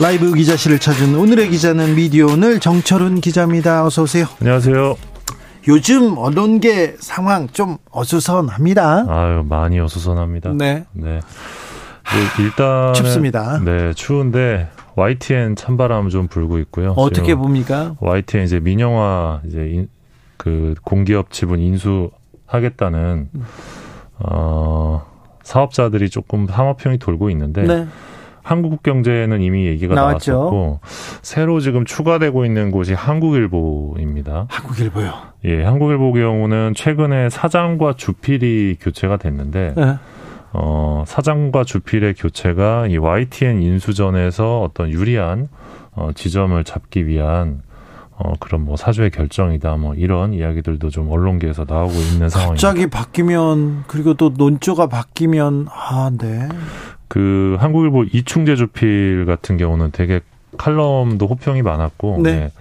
라이브 기자실을 찾은 오늘의 기자는 미디어 오늘 정철훈 기자입니다. 어서 오세요. 안녕하세요. 요즘 언론계 상황 좀 어수선합니다. 아유 많이 어수선합니다. 네. 네. 네 일단 춥습니다. 네 추운데 YTN 찬바람 좀 불고 있고요. 어떻게 봅니까? YTN 이제 민영화 이제 인, 그 공기업 지분 인수하겠다는 어 사업자들이 조금 상업형이 돌고 있는데. 네. 한국경제는 이미 얘기가 나왔죠. 나왔었고 새로 지금 추가되고 있는 곳이 한국일보입니다. 한국일보요. 예, 한국일보 경우는 최근에 사장과 주필이 교체가 됐는데 네. 어, 사장과 주필의 교체가 이 YTN 인수전에서 어떤 유리한 어, 지점을 잡기 위한 어, 그런 뭐 사주의 결정이다, 뭐 이런 이야기들도 좀 언론계에서 나오고 있는 상황입니다. 갑자기 바뀌면, 그리고 또 논조가 바뀌면, 아, 네. 그 한국일보 이충재 주필 같은 경우는 되게 칼럼도 호평이 많았고 네. 네.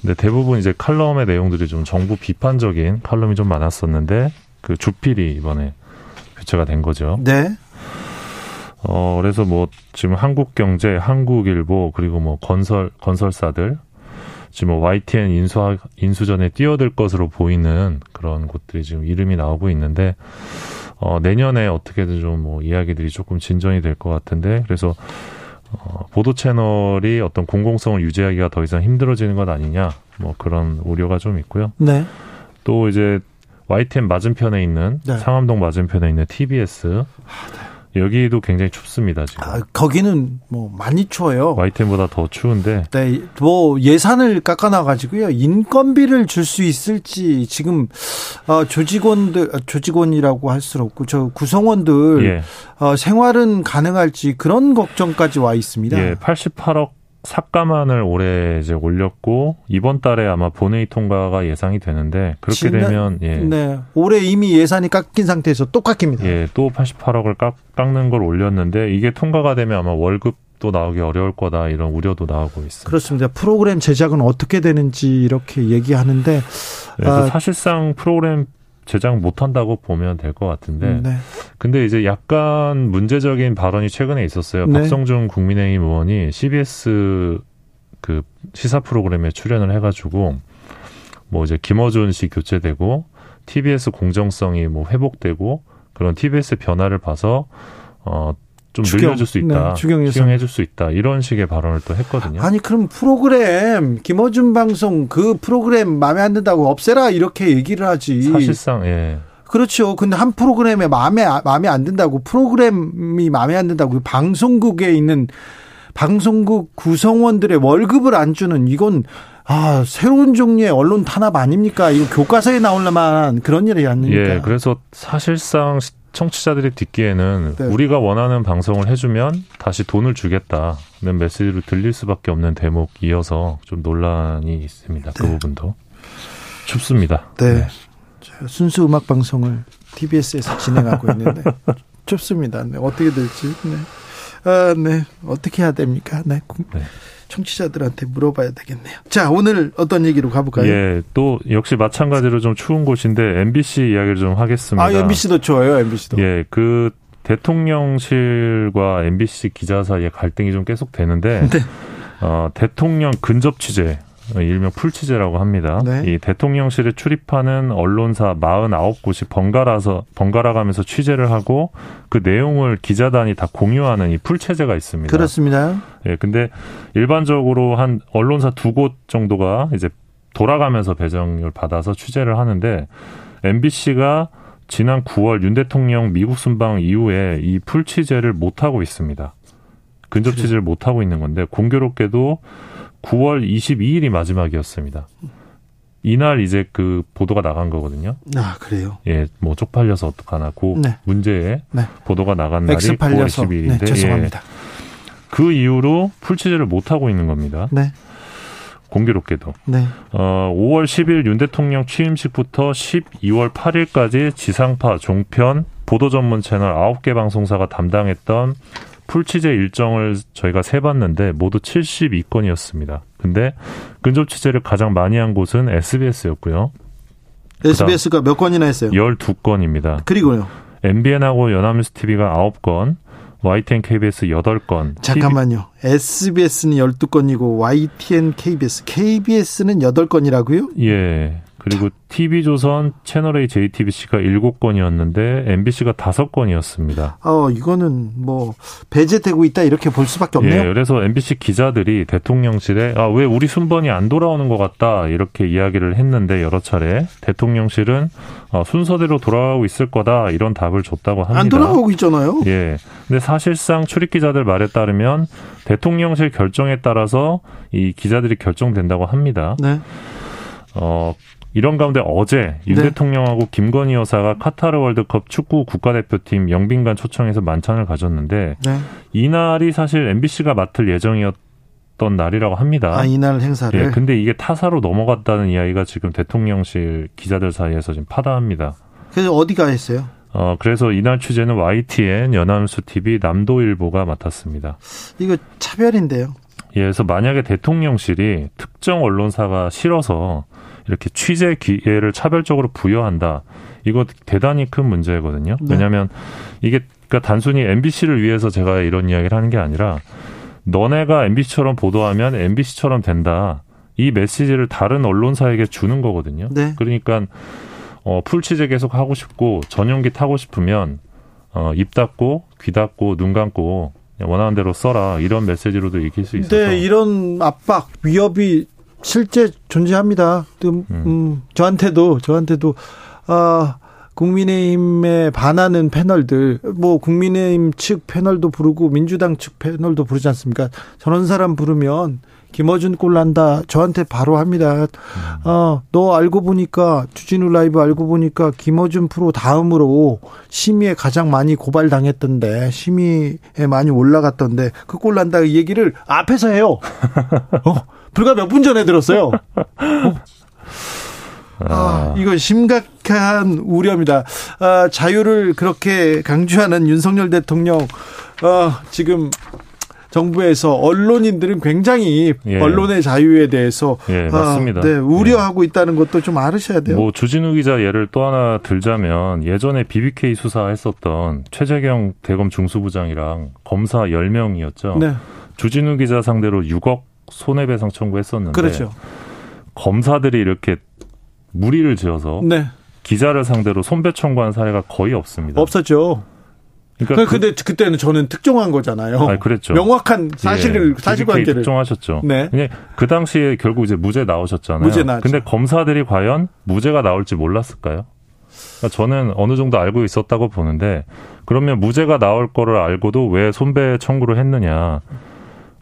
근데 대부분 이제 칼럼의 내용들이 좀 정부 비판적인 칼럼이 좀 많았었는데 그 주필이 이번에 교체가 된 거죠. 네. 어 그래서 뭐 지금 한국경제, 한국일보 그리고 뭐 건설 건설사들 지금 뭐 YTN 인수 인수전에 뛰어들 것으로 보이는 그런 곳들이 지금 이름이 나오고 있는데 어, 내년에 어떻게든 좀 뭐 이야기들이 조금 진전이 될 것 같은데 그래서 어, 보도 채널이 어떤 공공성을 유지하기가 더 이상 힘들어지는 것 아니냐 뭐 그런 우려가 좀 있고요. 네. 또 이제 YTN 맞은편에 있는 네. 상암동 맞은편에 있는 TBS 아, 네. 여기도 굉장히 춥습니다 지금. 아, 거기는 뭐 많이 추워요. YTN보다 더 추운데. 네, 뭐 예산을 깎아놔 가지고요 인건비를 줄 수 있을지 지금 어, 조직원들 어, 조직원이라고 할 수 없고 저 구성원들 예. 어, 생활은 가능할지 그런 걱정까지 와 있습니다. 예, 88억 삭감안을 올해 이제 올렸고 이번 달에 아마 본회의 통과가 예상이 되는데 그렇게 지난, 되면 예. 네. 올해 이미 예산이 깎인 상태에서 또 깎입니다. 예, 또 88억을 깎, 깎는 걸 올렸는데 이게 통과가 되면 아마 월급 또 나오기 어려울 거다 이런 우려도 나오고 있습니다. 그렇습니다. 프로그램 제작은 어떻게 되는지 이렇게 얘기하는데 그래서 아, 사실상 프로그램 제작 못한다고 보면 될 것 같은데. 네. 근데 이제 약간 문제적인 발언이 최근에 있었어요. 네. 박성준 국민의힘 의원이 CBS 그 시사 프로그램에 출연을 해가지고 뭐 이제 김어준 씨 교체되고 TBS 공정성이 뭐 회복되고 그런 TBS 변화를 봐서 어 좀 추경. 늘려줄 수 있다. 네, 추경 추경해줄 수 있다. 이런 식의 발언을 또 했거든요. 아니 그럼 프로그램 김어준 방송 그 프로그램 마음에 안 든다고 없애라 이렇게 얘기를 하지. 사실상 예. 그렇죠. 근데 한 프로그램에 마음에 마음에 안 든다고 프로그램이 마음에 안 든다고 방송국에 있는 방송국 구성원들의 월급을 안 주는 이건 아, 새로운 종류의 언론 탄압 아닙니까? 이거 교과서에 나올 만한 그런 일이 아닙니까? 예, 그래서 사실상 청취자들이 듣기에는 네. 우리가 원하는 방송을 해주면 다시 돈을 주겠다는 메시지를 들릴 수밖에 없는 대목이어서 좀 논란이 있습니다. 그 네. 그 부분도 춥습니다. 네. 네. 순수 음악 방송을 TBS에서 진행하고 있는데 춥습니다. 네. 어떻게 될지. 네. 아, 네. 어떻게 해야 됩니까? 네. 네. 청취자들한테 물어봐야 되겠네요. 자, 오늘 어떤 얘기로 가볼까요? 예, 또 역시 마찬가지로 좀 추운 곳인데 MBC 이야기를 좀 하겠습니다. 아, MBC도 좋아요, MBC도. 예, 그 대통령실과 MBC 기자 사이에 갈등이 좀 계속 되는데 네. 어, 대통령 근접 취재 일명 풀취재라고 합니다. 네. 이 대통령실에 출입하는 언론사 49곳이 번갈아서 번갈아 가면서 취재를 하고 그 내용을 기자단이 다 공유하는 이 풀체제가 있습니다. 그렇습니다. 예, 근데 일반적으로 한 언론사 두 곳 정도가 이제 돌아가면서 배정을 받아서 취재를 하는데 MBC가 지난 9월 윤 대통령 미국 순방 이후에 이 풀 취재를 못 하고 있습니다. 근접 취재를 못 하고 있는 건데 공교롭게도 9월 22일이 마지막이었습니다. 이날 이제 그 보도가 나간 거거든요. 아 그래요? 예, 뭐 쪽팔려서 어떡하나 그 네. 문제에 네. 보도가 나간 날이 9월 22일인데. 네, 죄송합니다. 예. 그 이후로 풀 취재를 못 하고 있는 겁니다. 네. 공교롭게도. 네. 어, 5월 10일 윤 대통령 취임식부터 12월 8일까지 지상파, 종편, 보도 전문 채널 9개 방송사가 담당했던 풀 취재 일정을 저희가 세봤는데 모두 72건이었습니다. 근데 근접 취재를 가장 많이 한 곳은 SBS였고요. SBS가 몇 건이나 했어요? 12건입니다. 그리고요. MBN하고 연합뉴스 TV가 9건, YTN KBS 8건. 잠깐만요. TV... SBS는 12건이고 YTN KBS, KBS는 8건이라고요? 예. 그리고 TV조선, 채널A JTBC가 7건이었는데 MBC가 5건이었습니다. 어, 이거는 뭐 배제되고 있다 이렇게 볼 수밖에 없네요. 예, 그래서 MBC 기자들이 대통령실에 아, 왜 우리 순번이 안 돌아오는 것 같다 이렇게 이야기를 했는데 여러 차례 대통령실은 어, 순서대로 돌아가고 있을 거다 이런 답을 줬다고 합니다. 안 돌아가고 있잖아요. 예. 근데 사실상 출입 기자들 말에 따르면 대통령실 결정에 따라서 이 기자들이 결정된다고 합니다. 네. 어, 이런 가운데 어제 윤 네. 대통령하고 김건희 여사가 카타르 월드컵 축구 국가대표팀 영빈관 초청해서 만찬을 가졌는데 네. 이날이 사실 MBC가 맡을 예정이었던 날이라고 합니다. 아, 이날 행사를. 예, 근데 이게 타사로 넘어갔다는 이야기가 지금 대통령실 기자들 사이에서 지금 파다합니다. 그래서 어디가 했어요? 어, 그래서 이날 취재는 YTN, 연합뉴스 TV, 남도일보가 맡았습니다. 이거 차별인데요. 예, 그래서 만약에 대통령실이 특정 언론사가 싫어서 이렇게 취재 기회를 차별적으로 부여한다. 이거 대단히 큰 문제거든요. 네. 왜냐하면 이게 그러니까 단순히 MBC를 위해서 제가 이런 이야기를 하는 게 아니라 너네가 MBC처럼 보도하면 MBC처럼 된다. 이 메시지를 다른 언론사에게 주는 거거든요. 네. 그러니까 어, 풀 취재 계속 하고 싶고 전용기 타고 싶으면 어, 입 닫고 귀 닫고 눈 감고 원하는 대로 써라 이런 메시지로도 읽힐 수 있어서. 네, 이런 압박 위협이 실제 존재합니다. 음, 음. 저한테도 저한테도 아 국민의힘에 반하는 패널들, 뭐 국민의힘 측 패널도 부르고 민주당 측 패널도 부르지 않습니까? 저런 사람 부르면 김어준 꼴 난다. 저한테 바로 합니다. 어, 너 알고 보니까 주진우 라이브 알고 보니까 김어준 프로 다음으로 심의에 가장 많이 고발당했던데 심의에 많이 올라갔던데 그 꼴 난다 이 얘기를 앞에서 해요. 어, 불과 몇 분 전에 들었어요. 어. 아, 이거 심각한 우려입니다. 아, 자유를 그렇게 강조하는 윤석열 대통령, 어, 지금 정부에서 언론인들은 굉장히 예. 언론의 자유에 대해서 예, 맞습니다. 아, 네, 우려하고 예. 있다는 것도 좀 알으셔야 돼요. 뭐 주진우 기자 예를 또 하나 들자면 예전에 BBK 수사했었던 최재경 대검 중수부장이랑 검사 10명이었죠. 네. 주진우 기자 상대로 6억 손해배상 청구했었는데 그렇죠. 검사들이 이렇게 무리를 지어서 네. 기자를 상대로 손배 청구한 사례가 거의 없습니다. 없었죠. 그러니까 그, 근데 그 때는 저는 특정한 거잖아요. 아, 그랬죠. 명확한 사실을 예, 사실관계를 특정하셨죠. 네. 그 당시에 결국 이제 무죄 나오셨잖아요. 무죄 나왔죠. 근데 검사들이 과연 무죄가 나올지 몰랐을까요? 그러니까 저는 어느 정도 알고 있었다고 보는데 그러면 무죄가 나올 거를 알고도 왜 손배 청구를 했느냐?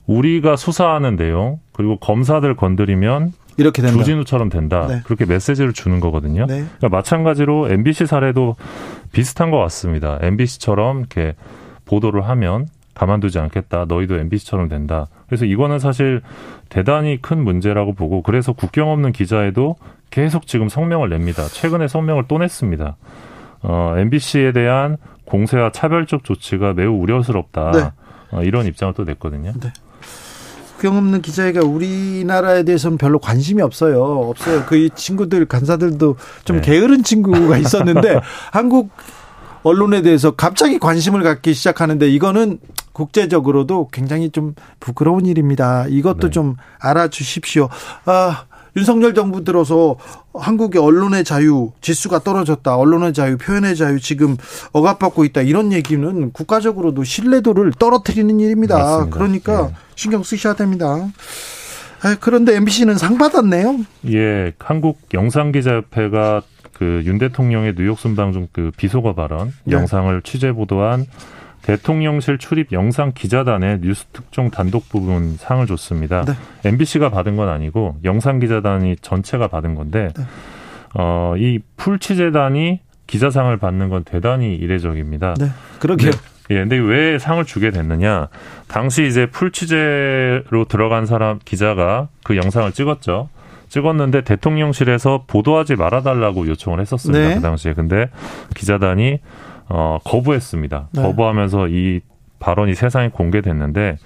우리가 수사하는 내용 그리고 검사들 건드리면 이렇게 된다. 주진우처럼 된다. 네. 그렇게 메시지를 주는 거거든요. 네. 그러니까 마찬가지로 MBC 사례도 비슷한 것 같습니다. MBC처럼 이렇게 보도를 하면 가만두지 않겠다. 너희도 MBC처럼 된다. 그래서 이거는 사실 대단히 큰 문제라고 보고 그래서 국경 없는 기자에도 계속 지금 성명을 냅니다. 최근에 성명을 또 냈습니다. 어, MBC에 대한 공세와 차별적 조치가 매우 우려스럽다. 네. 어, 이런 입장을 또 냈거든요. 네. 국경 없는 기자회가 우리나라에 대해서는 별로 관심이 없어요. 없어요. 그 친구들 간사들도 좀 네. 게으른 친구가 있었는데 한국 언론에 대해서 갑자기 관심을 갖기 시작하는데 이거는 국제적으로도 굉장히 좀 부끄러운 일입니다. 이것도 네. 좀 알아주십시오. 아, 윤석열 정부 들어서 한국의 언론의 자유 지수가 떨어졌다. 언론의 자유, 표현의 자유 지금 억압받고 있다. 이런 얘기는 국가적으로도 신뢰도를 떨어뜨리는 일입니다. 맞습니다. 그러니까 예. 신경 쓰셔야 됩니다. 아, 그런데 MBC는 상 받았네요. 예, 한국 영상기자협회가 그 윤 대통령의 뉴욕 순방 중 그 비속어 발언 네. 영상을 취재 보도한 대통령실 출입 영상 기자단의 뉴스 특종 단독 부분 상을 줬습니다. 네. MBC가 받은 건 아니고 영상 기자단이 전체가 받은 건데 네. 어 이 풀 취재단이 기자상을 받는 건 대단히 이례적입니다. 네. 그러게 예, 근데 왜 상을 주게 됐느냐? 당시 이제 풀 취재로 들어간 사람 기자가 그 영상을 찍었죠. 찍었는데 대통령실에서 보도하지 말아달라고 요청을 했었습니다. 네. 그 당시에. 근데 기자단이 어, 거부했습니다. 네. 거부하면서 이 발언이 세상에 공개됐는데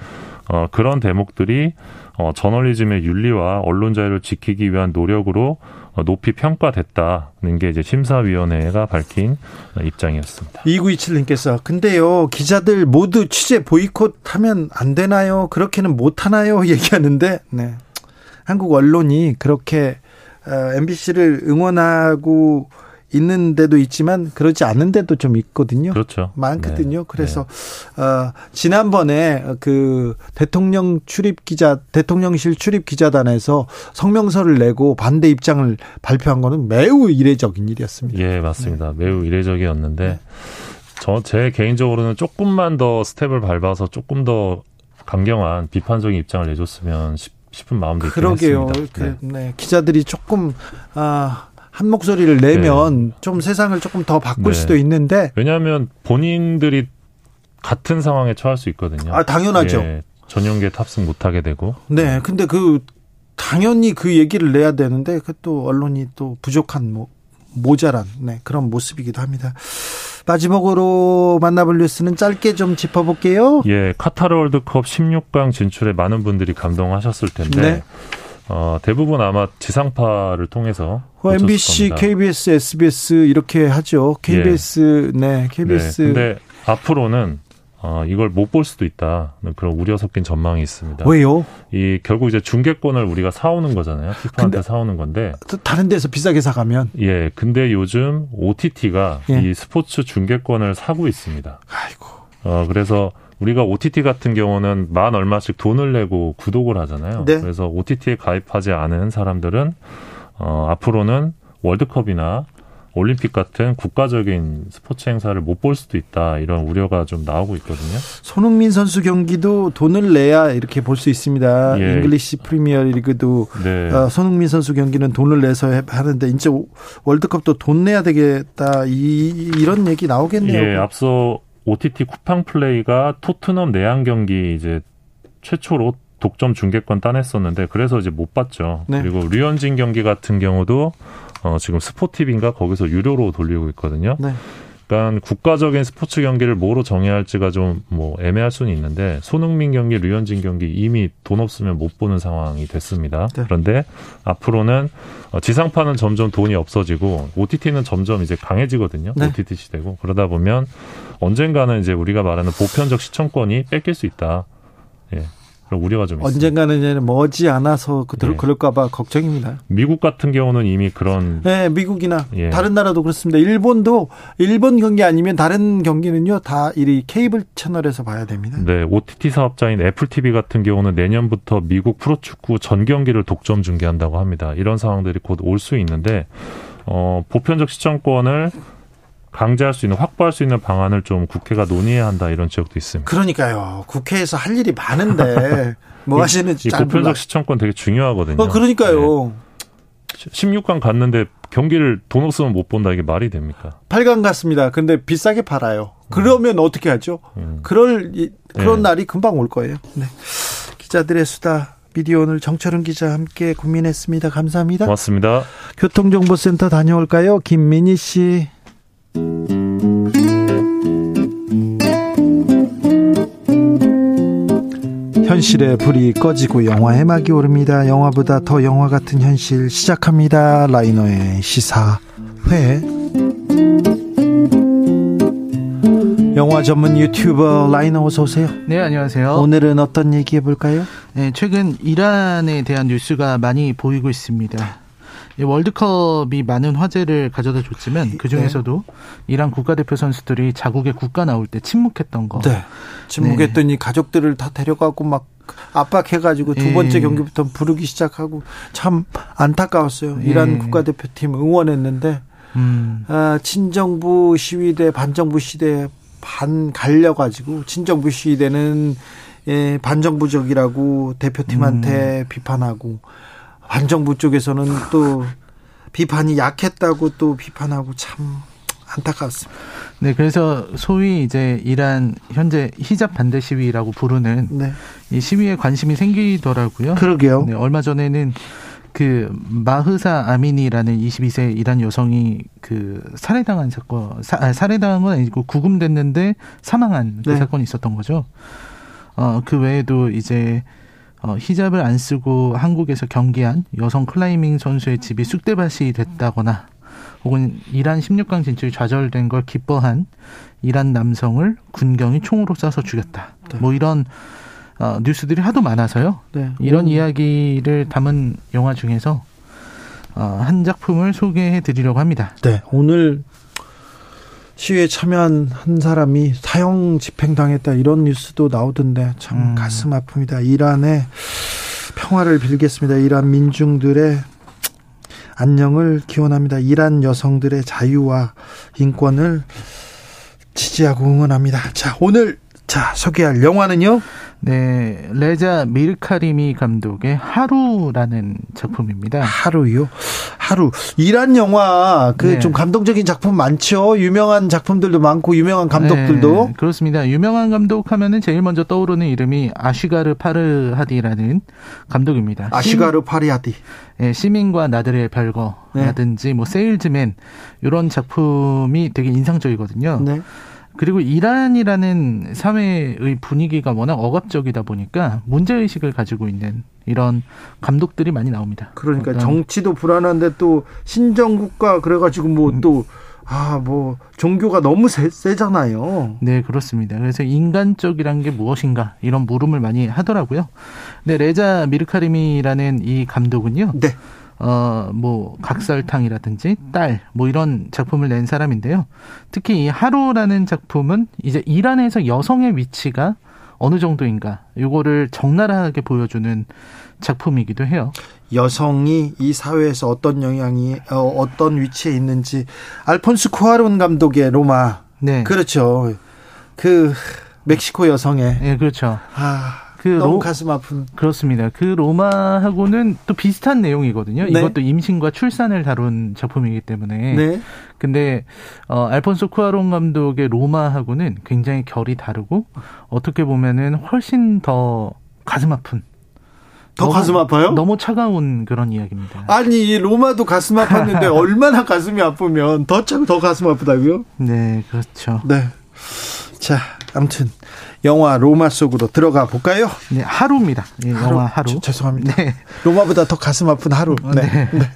어, 그런 대목들이 어, 저널리즘의 윤리와 언론 자유를 지키기 위한 노력으로 어, 높이 평가됐다는 게 이제 심사위원회가 밝힌 입장이었습니다. 2927님께서 근데요 기자들 모두 취재 보이콧하면 안 되나요? 그렇게는 못 하나요? 얘기하는데 네. 한국 언론이 그렇게 MBC를 어, 응원하고 있는 데도 있지만 그렇지 않은 데도 좀 있거든요. 그렇죠. 많거든요. 네. 그래서 네. 어 지난번에 그 대통령 출입 기자 대통령실 출입 기자단에서 성명서를 내고 반대 입장을 발표한 거는 매우 이례적인 일이었습니다. 예, 맞습니다. 네. 매우 이례적이었는데 네. 저제 개인적으로는 조금만 더 스텝을 밟아서 조금 더 강경한 비판적인 입장을 내줬으면 싶은 마음도 그러게요. 했습니다. 그, 네. 네. 기자들이 조금 아 한 목소리를 내면 네. 좀 세상을 조금 더 바꿀 네. 수도 있는데 왜냐하면 본인들이 같은 상황에 처할 수 있거든요. 아 당연하죠. 예, 전용기에 탑승 못하게 되고. 네, 근데 그 당연히 그 얘기를 내야 되는데 그 또 언론이 또 부족한 뭐 모자란 네, 그런 모습이기도 합니다. 마지막으로 만나볼 뉴스는 짧게 좀 짚어볼게요. 예, 카타르 월드컵 16강 진출에 많은 분들이 감동하셨을 텐데 네. 어, 대부분 아마 지상파를 통해서 어, MBC, KBS, SBS 이렇게 하죠. KBS, 예. 네, KBS. 네, 근데 앞으로는 어, 이걸 못 볼 수도 있다. 그런 우려 섞인 전망이 있습니다. 왜요? 이 결국 이제 중계권을 우리가 사오는 거잖아요. 피파한테 사오는 건데. 다른 데서 비싸게 사가면. 예. 근데 요즘 OTT가 예. 이 스포츠 중계권을 사고 있습니다. 아이고. 어, 그래서 우리가 OTT 같은 경우는 만 얼마씩 돈을 내고 구독을 하잖아요. 네. 그래서 OTT에 가입하지 않은 사람들은 어, 앞으로는 월드컵이나 올림픽 같은 국가적인 스포츠 행사를 못 볼 수도 있다 이런 우려가 좀 나오고 있거든요. 손흥민 선수 경기도 돈을 내야 이렇게 볼 수 있습니다. 예. 잉글리시 프리미어 리그도 네. 어, 손흥민 선수 경기는 돈을 내서 하는데 이제 월드컵도 돈 내야 되겠다 이, 이런 얘기 나오겠네요. 예, 앞서 OTT 쿠팡 플레이가 토트넘 내한 경기 이제 최초로 독점 중계권 따냈었는데 그래서 이제 못 봤죠. 네. 그리고 류현진 경기 같은 경우도 어 지금 스포티비인가 거기서 유료로 돌리고 있거든요. 네. 그러니까 국가적인 스포츠 경기를 뭐로 정해야 할지가 좀 뭐 애매할 수는 있는데 손흥민 경기, 류현진 경기 이미 돈 없으면 못 보는 상황이 됐습니다. 네. 그런데 앞으로는 어, 지상파는 점점 돈이 없어지고 OTT는 점점 이제 강해지거든요. 네. OTT 시대고 그러다 보면 언젠가는 이제 우리가 말하는 보편적 시청권이 뺏길 수 있다. 예. 그런 우려가 좀 있습니다. 언젠가는 머지 않아서 그들 네. 그럴까봐 걱정입니다. 미국 같은 경우는 이미 그런 네 미국이나 예. 다른 나라도 그렇습니다. 일본도 일본 경기 아니면 다른 경기는요 다 이 케이블 채널에서 봐야 됩니다. 네 OTT 사업자인 애플 TV 같은 경우는 내년부터 미국 프로축구 전 경기를 독점 중계한다고 합니다. 이런 상황들이 곧 올 수 있는데 어, 보편적 시청권을 강제할 수 있는 확보할 수 있는 방안을 좀 국회가 논의해야 한다 이런 지역도 있습니다. 그러니까요. 국회에서 할 일이 많은데 뭐 하시는지 이 보편적 시청권 되게 중요하거든요. 어, 그러니까요. 네. 16강 갔는데 경기를 돈 없으면 못 본다 이게 말이 됩니까? 8강 갔습니다. 근데 비싸게 팔아요. 그러면 음. 어떻게 하죠? 음. 그럴 그런 네. 날이 금방 올 거예요. 네. 기자들의 수다 미디어 오늘 정철은 기자 함께 고민했습니다. 감사합니다. 고맙습니다. 교통정보센터 다녀올까요? 김민희 씨. 현실의 불이 꺼지고 영화 해막이 오릅니다. 영화보다 더 영화 같은 현실 시작합니다. 라이너의 시사회. 영화 전문 유튜버 라이너 어서 오세요. 네, 안녕하세요. 오늘은 어떤 얘기 해볼까요? 네, 최근 이란에 대한 뉴스가 많이 보이고 있습니다. 월드컵이 많은 화제를 가져다 줬지만 그 중에서도 네. 이란 국가대표 선수들이 자국의 국가 나올 때 침묵했던 거. 네. 침묵했더니 네. 가족들을 다 데려가고 막 압박해가지고 두 번째 네. 경기부터 부르기 시작하고 참 안타까웠어요. 이란 네. 국가대표팀 응원했는데 음. 아, 친정부 시위대 반정부 시대 반 갈려가지고 친정부 시위대는 예, 반정부적이라고 대표팀한테 음. 비판하고 반정부 쪽에서는 또 비판이 약했다고 또 비판하고 참 안타깝습니다. 네, 그래서 소위 이제 이란 현재 히잡 반대 시위라고 부르는 네. 이 시위에 관심이 생기더라고요. 그러게요. 네, 얼마 전에는 그 마흐사 아미니라는 22세 이란 여성이 그 살해당한 사건, 사, 아, 살해당한 건 아니고 구금됐는데 사망한 그 네. 사건이 있었던 거죠. 어, 그 외에도 이제 어, 히잡을 안 쓰고 한국에서 경기한 여성 클라이밍 선수의 집이 쑥대밭이 됐다거나 혹은 이란 16강 진출이 좌절된 걸 기뻐한 이란 남성을 군경이 총으로 쏴서 죽였다. 네. 뭐 이런 어, 뉴스들이 하도 많아서요. 네. 이런 오. 이야기를 담은 영화 중에서 어, 한 작품을 소개해 드리려고 합니다. 네. 오늘 시위에 참여한 한 사람이 사형 집행당했다 이런 뉴스도 나오던데 참 음. 가슴 아픕니다. 이란의 평화를 빌겠습니다. 이란 민중들의 안녕을 기원합니다. 이란 여성들의 자유와 인권을 지지하고 응원합니다. 자, 오늘 자, 소개할 영화는요? 네, 레자 미르카리미 감독의 하루라는 작품입니다. 하루요? 하루. 이란 영화 그좀 네. 감동적인 작품 많죠. 유명한 작품들도 많고 유명한 감독들도. 네, 그렇습니다. 유명한 감독 하면은 제일 먼저 떠오르는 이름이 아시가르 파르하디라는 감독입니다. 아시가르 파리하디. 네, 시민과 나들의 별거라든지 네. 뭐 세일즈맨 이런 작품이 되게 인상적이거든요. 네. 그리고 이란이라는 사회의 분위기가 워낙 억압적이다 보니까 문제 의식을 가지고 있는 이런 감독들이 많이 나옵니다. 그러니까 정치도 불안한데 또 신정국가 그래가지고 뭐또 아, 뭐, 종교가 너무 세, 세잖아요. 네, 그렇습니다. 그래서 인간적이란 게 무엇인가, 이런 물음을 많이 하더라고요. 네, 레자 미르카림이라는 이 감독은요. 네. 어, 뭐, 각설탕이라든지 딸, 뭐 이런 작품을 낸 사람인데요. 특히 이 하루라는 작품은 이제 이란에서 여성의 위치가 어느 정도인가, 요거를 적나라하게 보여주는 작품이기도 해요. 여성이 이 사회에서 어떤 영향이, 어, 어떤 위치에 있는지, 알폰스 쿠아론 감독의 로마. 네. 그렇죠. 그, 멕시코 여성의. 네, 그렇죠. 아. 그 너무 로, 가슴 아픈. 그렇습니다. 그 로마하고는 또 비슷한 내용이거든요. 네. 이것도 임신과 출산을 다룬 작품이기 때문에. 네. 근데 어 알폰소 쿠아론 감독의 로마하고는 굉장히 결이 다르고 어떻게 보면은 훨씬 더 가슴 아픈 더 너무, 가슴 아파요? 너무 차가운 그런 이야기입니다. 아니 로마도 가슴 아팠는데 얼마나 가슴이 아프면 더 차, 더 가슴 아프다고요? 네, 그렇죠. 네. 자, 아무튼 영화 로마 속으로 들어가 볼까요? 네, 하루입니다. 네, 하루, 영화 하루. 저, 죄송합니다. 네. 로마보다 더 가슴 아픈 하루. 어, 네. 네. 네.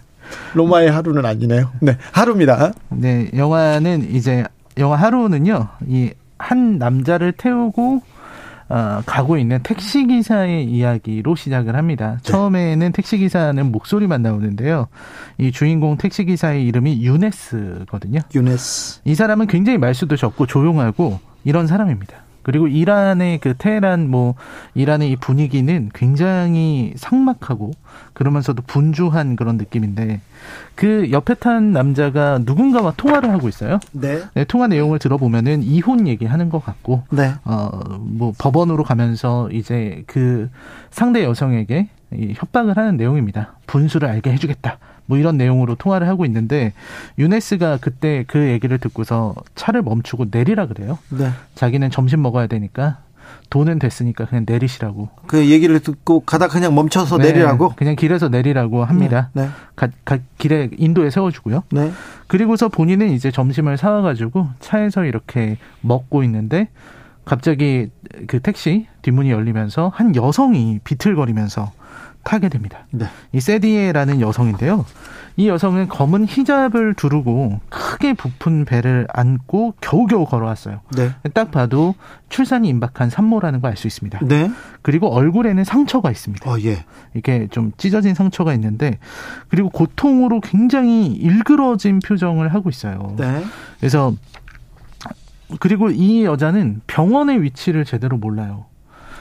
로마의 하루는 아니네요. 네, 하루입니다. 네, 영화는 이제 영화 하루는요. 이 한 남자를 태우고 어, 가고 있는 택시 기사의 이야기로 시작을 합니다. 네. 처음에는 택시 기사는 목소리만 나오는데요. 이 주인공 택시 기사의 이름이 유네스거든요. 유네스. 이 사람은 굉장히 말수도 적고 조용하고 이런 사람입니다. 그리고 이란의 그 테헤란 뭐 이란의 이 분위기는 굉장히 상막하고 그러면서도 분주한 그런 느낌인데 그 옆에 탄 남자가 누군가와 통화를 하고 있어요. 네. 네 통화 내용을 들어보면은 이혼 얘기하는 것 같고, 네. 어뭐 법원으로 가면서 이제 그 상대 여성에게 협박을 하는 내용입니다. 분수를 알게 해주겠다. 뭐 이런 내용으로 통화를 하고 있는데 유네스가 그때 그 얘기를 듣고서 차를 멈추고 내리라 그래요. 네. 자기는 점심 먹어야 되니까 돈은 됐으니까 그냥 내리시라고. 그 얘기를 듣고 가다 그냥 멈춰서 네, 내리라고? 그냥 길에서 내리라고 합니다. 네. 네. 가, 가, 길에 인도에 세워주고요. 네. 그리고서 본인은 이제 점심을 사와가지고 차에서 이렇게 먹고 있는데 갑자기 그 택시 뒷문이 열리면서 한 여성이 비틀거리면서 타게 됩니다. 네. 이 세디에라는 여성인데요. 이 여성은 검은 히잡을 두르고 크게 부푼 배를 안고 겨우겨우 걸어왔어요. 네. 딱 봐도 출산이 임박한 산모라는 걸 알 수 있습니다. 네. 그리고 얼굴에는 상처가 있습니다. 어, 예. 이게 좀 찢어진 상처가 있는데 그리고 고통으로 굉장히 일그러진 표정을 하고 있어요. 네. 그래서 그리고 이 여자는 병원의 위치를 제대로 몰라요.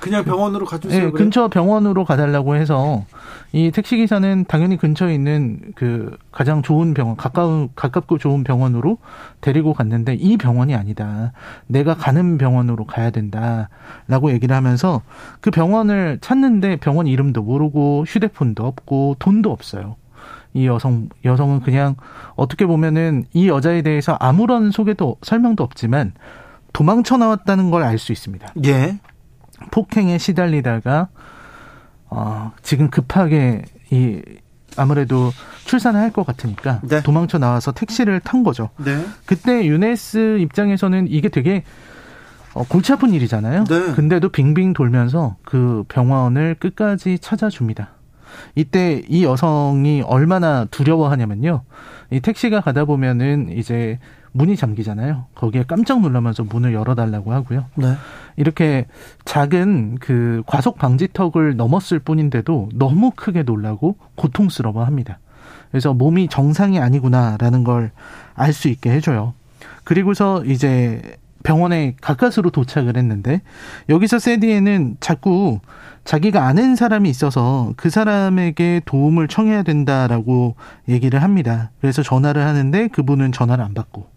그냥 병원으로 가주세요. 네, 근처 병원으로 가달라고 해서 이 택시 기사는 당연히 근처에 있는 그 가장 좋은 병원, 가까운 가깝고 좋은 병원으로 데리고 갔는데 이 병원이 아니다. 내가 가는 병원으로 가야 된다라고 얘기를 하면서 그 병원을 찾는데 병원 이름도 모르고 휴대폰도 없고 돈도 없어요. 이 여성 여성은 그냥 어떻게 보면은 이 여자에 대해서 아무런 소개도 설명도 없지만 도망쳐 나왔다는 걸 알 수 있습니다. 예. 폭행에 시달리다가 어, 지금 급하게 이 아무래도 출산을 할 것 같으니까 네. 도망쳐 나와서 택시를 탄 거죠. 네. 그때 유네스 입장에서는 이게 되게 어, 골치 아픈 일이잖아요. 네. 근데도 빙빙 돌면서 그 병원을 끝까지 찾아줍니다. 이때 이 여성이 얼마나 두려워하냐면요. 이 택시가 가다 보면은 이제 문이 잠기잖아요. 거기에 깜짝 놀라면서 문을 열어달라고 하고요. 네. 이렇게 작은 그 과속 방지턱을 넘었을 뿐인데도 너무 크게 놀라고 고통스러워합니다. 그래서 몸이 정상이 아니구나라는 걸 알 수 있게 해줘요. 그리고서 이제 병원에 가까스로 도착을 했는데 여기서 세디에는 자꾸 자기가 아는 사람이 있어서 그 사람에게 도움을 청해야 된다라고 얘기를 합니다. 그래서 전화를 하는데 그분은 전화를 안 받고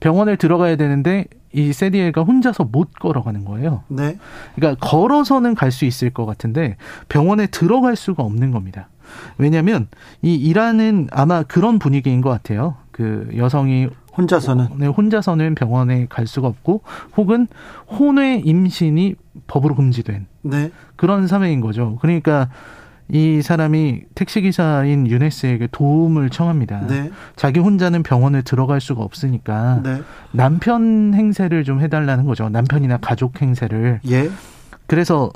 병원에 들어가야 되는데 이 세디에가 혼자서 못 걸어가는 거예요. 네. 그러니까 걸어서는 갈 수 있을 것 같은데 병원에 들어갈 수가 없는 겁니다. 왜냐하면 이 이란은 아마 그런 분위기인 것 같아요. 그 여성이 혼자서는 네, 혼자서는 병원에 갈 수가 없고 혹은 혼외 임신이 법으로 금지된 네. 그런 사회인 거죠. 그러니까 이 사람이 택시기사인 유네스에게 도움을 청합니다. 네. 자기 혼자는 병원에 들어갈 수가 없으니까 네. 남편 행세를 좀 해달라는 거죠. 남편이나 가족 행세를. 예. 그래서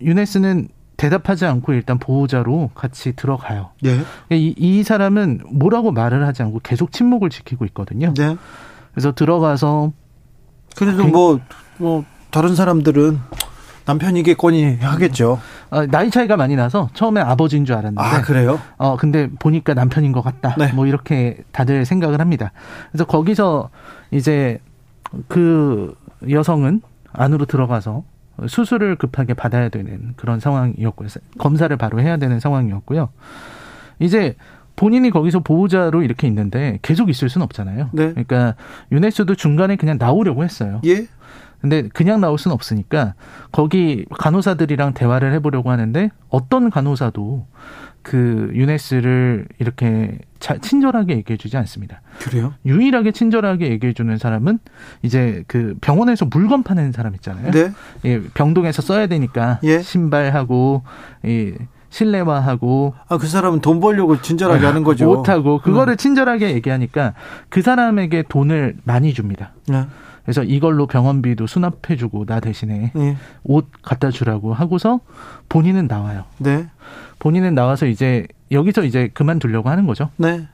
유네스는 대답하지 않고 일단 보호자로 같이 들어가요. 예. 이, 이 사람은 뭐라고 말을 하지 않고 계속 침묵을 지키고 있거든요. 네. 그래서 들어가서 그래도 뭐, 뭐, 다른 사람들은 남편이겠거니 하겠죠. 어, 나이 차이가 많이 나서 처음에 아버지인 줄 알았는데. 아, 그래요? 어, 근데 보니까 남편인 것 같다. 네. 뭐 이렇게 다들 생각을 합니다. 그래서 거기서 이제 그 여성은 안으로 들어가서 수술을 급하게 받아야 되는 그런 상황이었고요. 검사를 바로 해야 되는 상황이었고요. 이제 본인이 거기서 보호자로 이렇게 있는데 계속 있을 수는 없잖아요. 네. 그러니까 유네스도 중간에 그냥 나오려고 했어요. 예. 근데 그냥 나올 수는 없으니까 거기 간호사들이랑 대화를 해보려고 하는데 어떤 간호사도 그 유네스를 이렇게 자, 친절하게 얘기해주지 않습니다. 그래요? 유일하게 친절하게 얘기해주는 사람은 이제 그 병원에서 물건 파는 사람 있잖아요. 네. 예, 병동에서 써야 되니까 예. 신발하고 이 실내화하고 아 그 사람은 돈 벌려고 친절하게 하는 거죠. 못하고 그거를 음. 친절하게 얘기하니까 그 사람에게 돈을 많이 줍니다. 네. 그래서 이걸로 병원비도 수납해주고 나 대신에 네. 옷 갖다 주라고 하고서 본인은 나와요. 네. 본인은 나와서 이제 여기서 이제 그만두려고 하는 거죠. 네.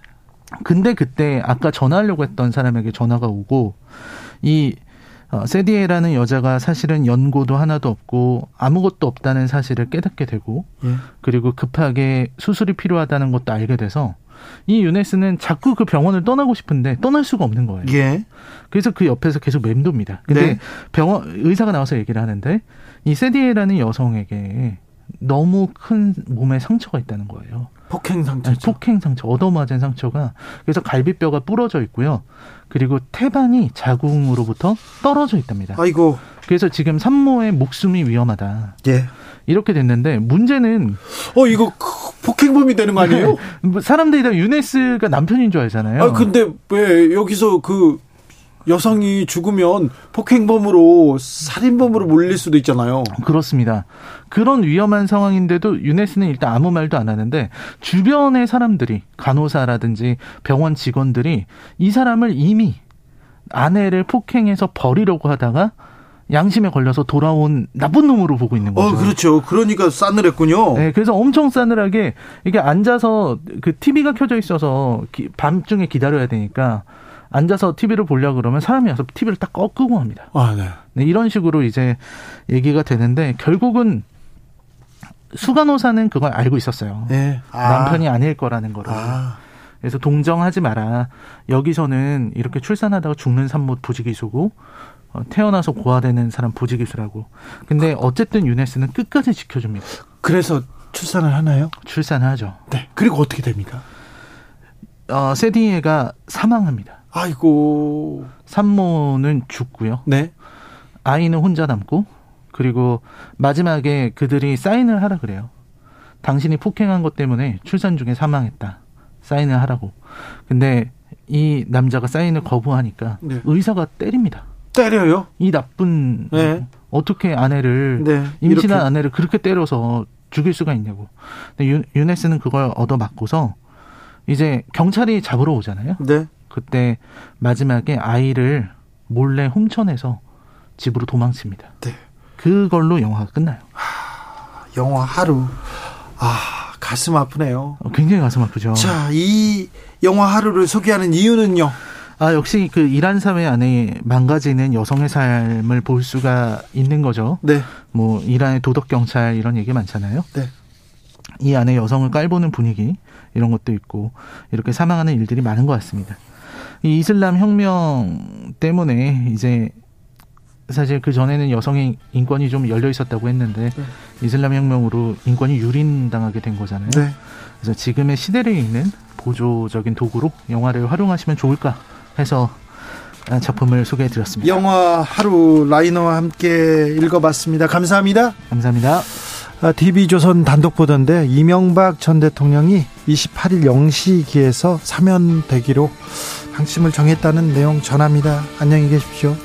근데 그때 아까 전화하려고 했던 사람에게 전화가 오고 이 어, 세디에라는 여자가 사실은 연고도 하나도 없고 아무것도 없다는 사실을 깨닫게 되고 예. 그리고 급하게 수술이 필요하다는 것도 알게 돼서 이 유네스는 자꾸 그 병원을 떠나고 싶은데 떠날 수가 없는 거예요. 예. 그래서 그 옆에서 계속 맴돕니다. 근데 네. 병원 의사가 나와서 얘기를 하는데 이 세디에라는 여성에게 너무 큰 몸에 상처가 있다는 거예요. 폭행 상처. 폭행 상처, 얻어맞은 상처가 그래서 갈비뼈가 부러져 있고요. 그리고 태반이 자궁으로부터 떨어져 있답니다. 아이고. 그래서 지금 산모의 목숨이 위험하다. 예. 이렇게 됐는데 문제는 어 이거 폭행범이 되는 거 아니에요? 뭐 사람들이 다 유네스가 남편인 줄 알잖아요. 아 근데 왜 여기서 그 여성이 죽으면 폭행범으로 살인범으로 몰릴 수도 있잖아요. 그렇습니다. 그런 위험한 상황인데도 유네스는 일단 아무 말도 안 하는데 주변의 사람들이 간호사라든지 병원 직원들이 이 사람을 이미 아내를 폭행해서 버리려고 하다가 양심에 걸려서 돌아온 나쁜 놈으로 보고 있는 거죠. 어, 그렇죠. 그러니까 싸늘했군요. 네, 그래서 엄청 싸늘하게 이게 앉아서 그 TV가 켜져 있어서 기, 밤중에 기다려야 되니까 앉아서 TV를 보려 그러면 사람이 와서 TV를 딱 끄고 합니다. 아, 네. 네, 이런 식으로 이제 얘기가 되는데 결국은 수간호사는 그걸 알고 있었어요. 네. 아. 남편이 아닐 거라는 거를. 아. 그래서 동정하지 마라. 여기서는 이렇게 출산하다가 죽는 산모 부지기수고 어, 태어나서 고아되는 사람 부지기수라고. 근데 어쨌든 유네스는 끝까지 지켜줍니다. 그래서 출산을 하나요? 출산하죠. 네. 그리고 어떻게 됩니까? 어, 세디에가 사망합니다. 아이고. 산모는 죽고요. 네. 아이는 혼자 남고 그리고 마지막에 그들이 사인을 하라 그래요. 당신이 폭행한 것 때문에 출산 중에 사망했다. 사인을 하라고. 근데 이 남자가 사인을 거부하니까 네. 의사가 때립니다. 때려요? 이 나쁜 네. 어떻게 아내를 네. 임신한 이렇게. 아내를 그렇게 때려서 죽일 수가 있냐고. 근데 유, 유네스는 그걸 얻어맞고서 이제 경찰이 잡으러 오잖아요. 네. 그때 마지막에 아이를 몰래 훔쳐내서 집으로 도망칩니다. 네. 그걸로 영화가 끝나요. 하, 영화 하루. 아, 가슴 아프네요. 어, 굉장히 가슴 아프죠. 자, 이 영화 하루를 소개하는 이유는요? 아, 역시 그 이란 사회 안에 망가지는 여성의 삶을 볼 수가 있는 거죠. 네. 뭐, 이란의 도덕경찰 이런 얘기 많잖아요. 네. 이 안에 여성을 깔보는 분위기, 이런 것도 있고, 이렇게 사망하는 일들이 많은 것 같습니다. 이 이슬람 혁명 때문에 이제 사실 그 전에는 여성의 인권이 좀 열려 있었다고 했는데 네. 이슬람 혁명으로 인권이 유린당하게 된 거잖아요. 네. 그래서 지금의 시대를 읽는 보조적인 도구로 영화를 활용하시면 좋을까 해서 작품을 소개해 드렸습니다. 영화 하루 라이너와 함께 읽어봤습니다. 감사합니다. 감사합니다. DB조선 아, 단독 보던데 이명박 전 대통령이 28일 0시기에서 사면되기로 방침을 정했다는 내용 전합니다. 안녕히 계십시오.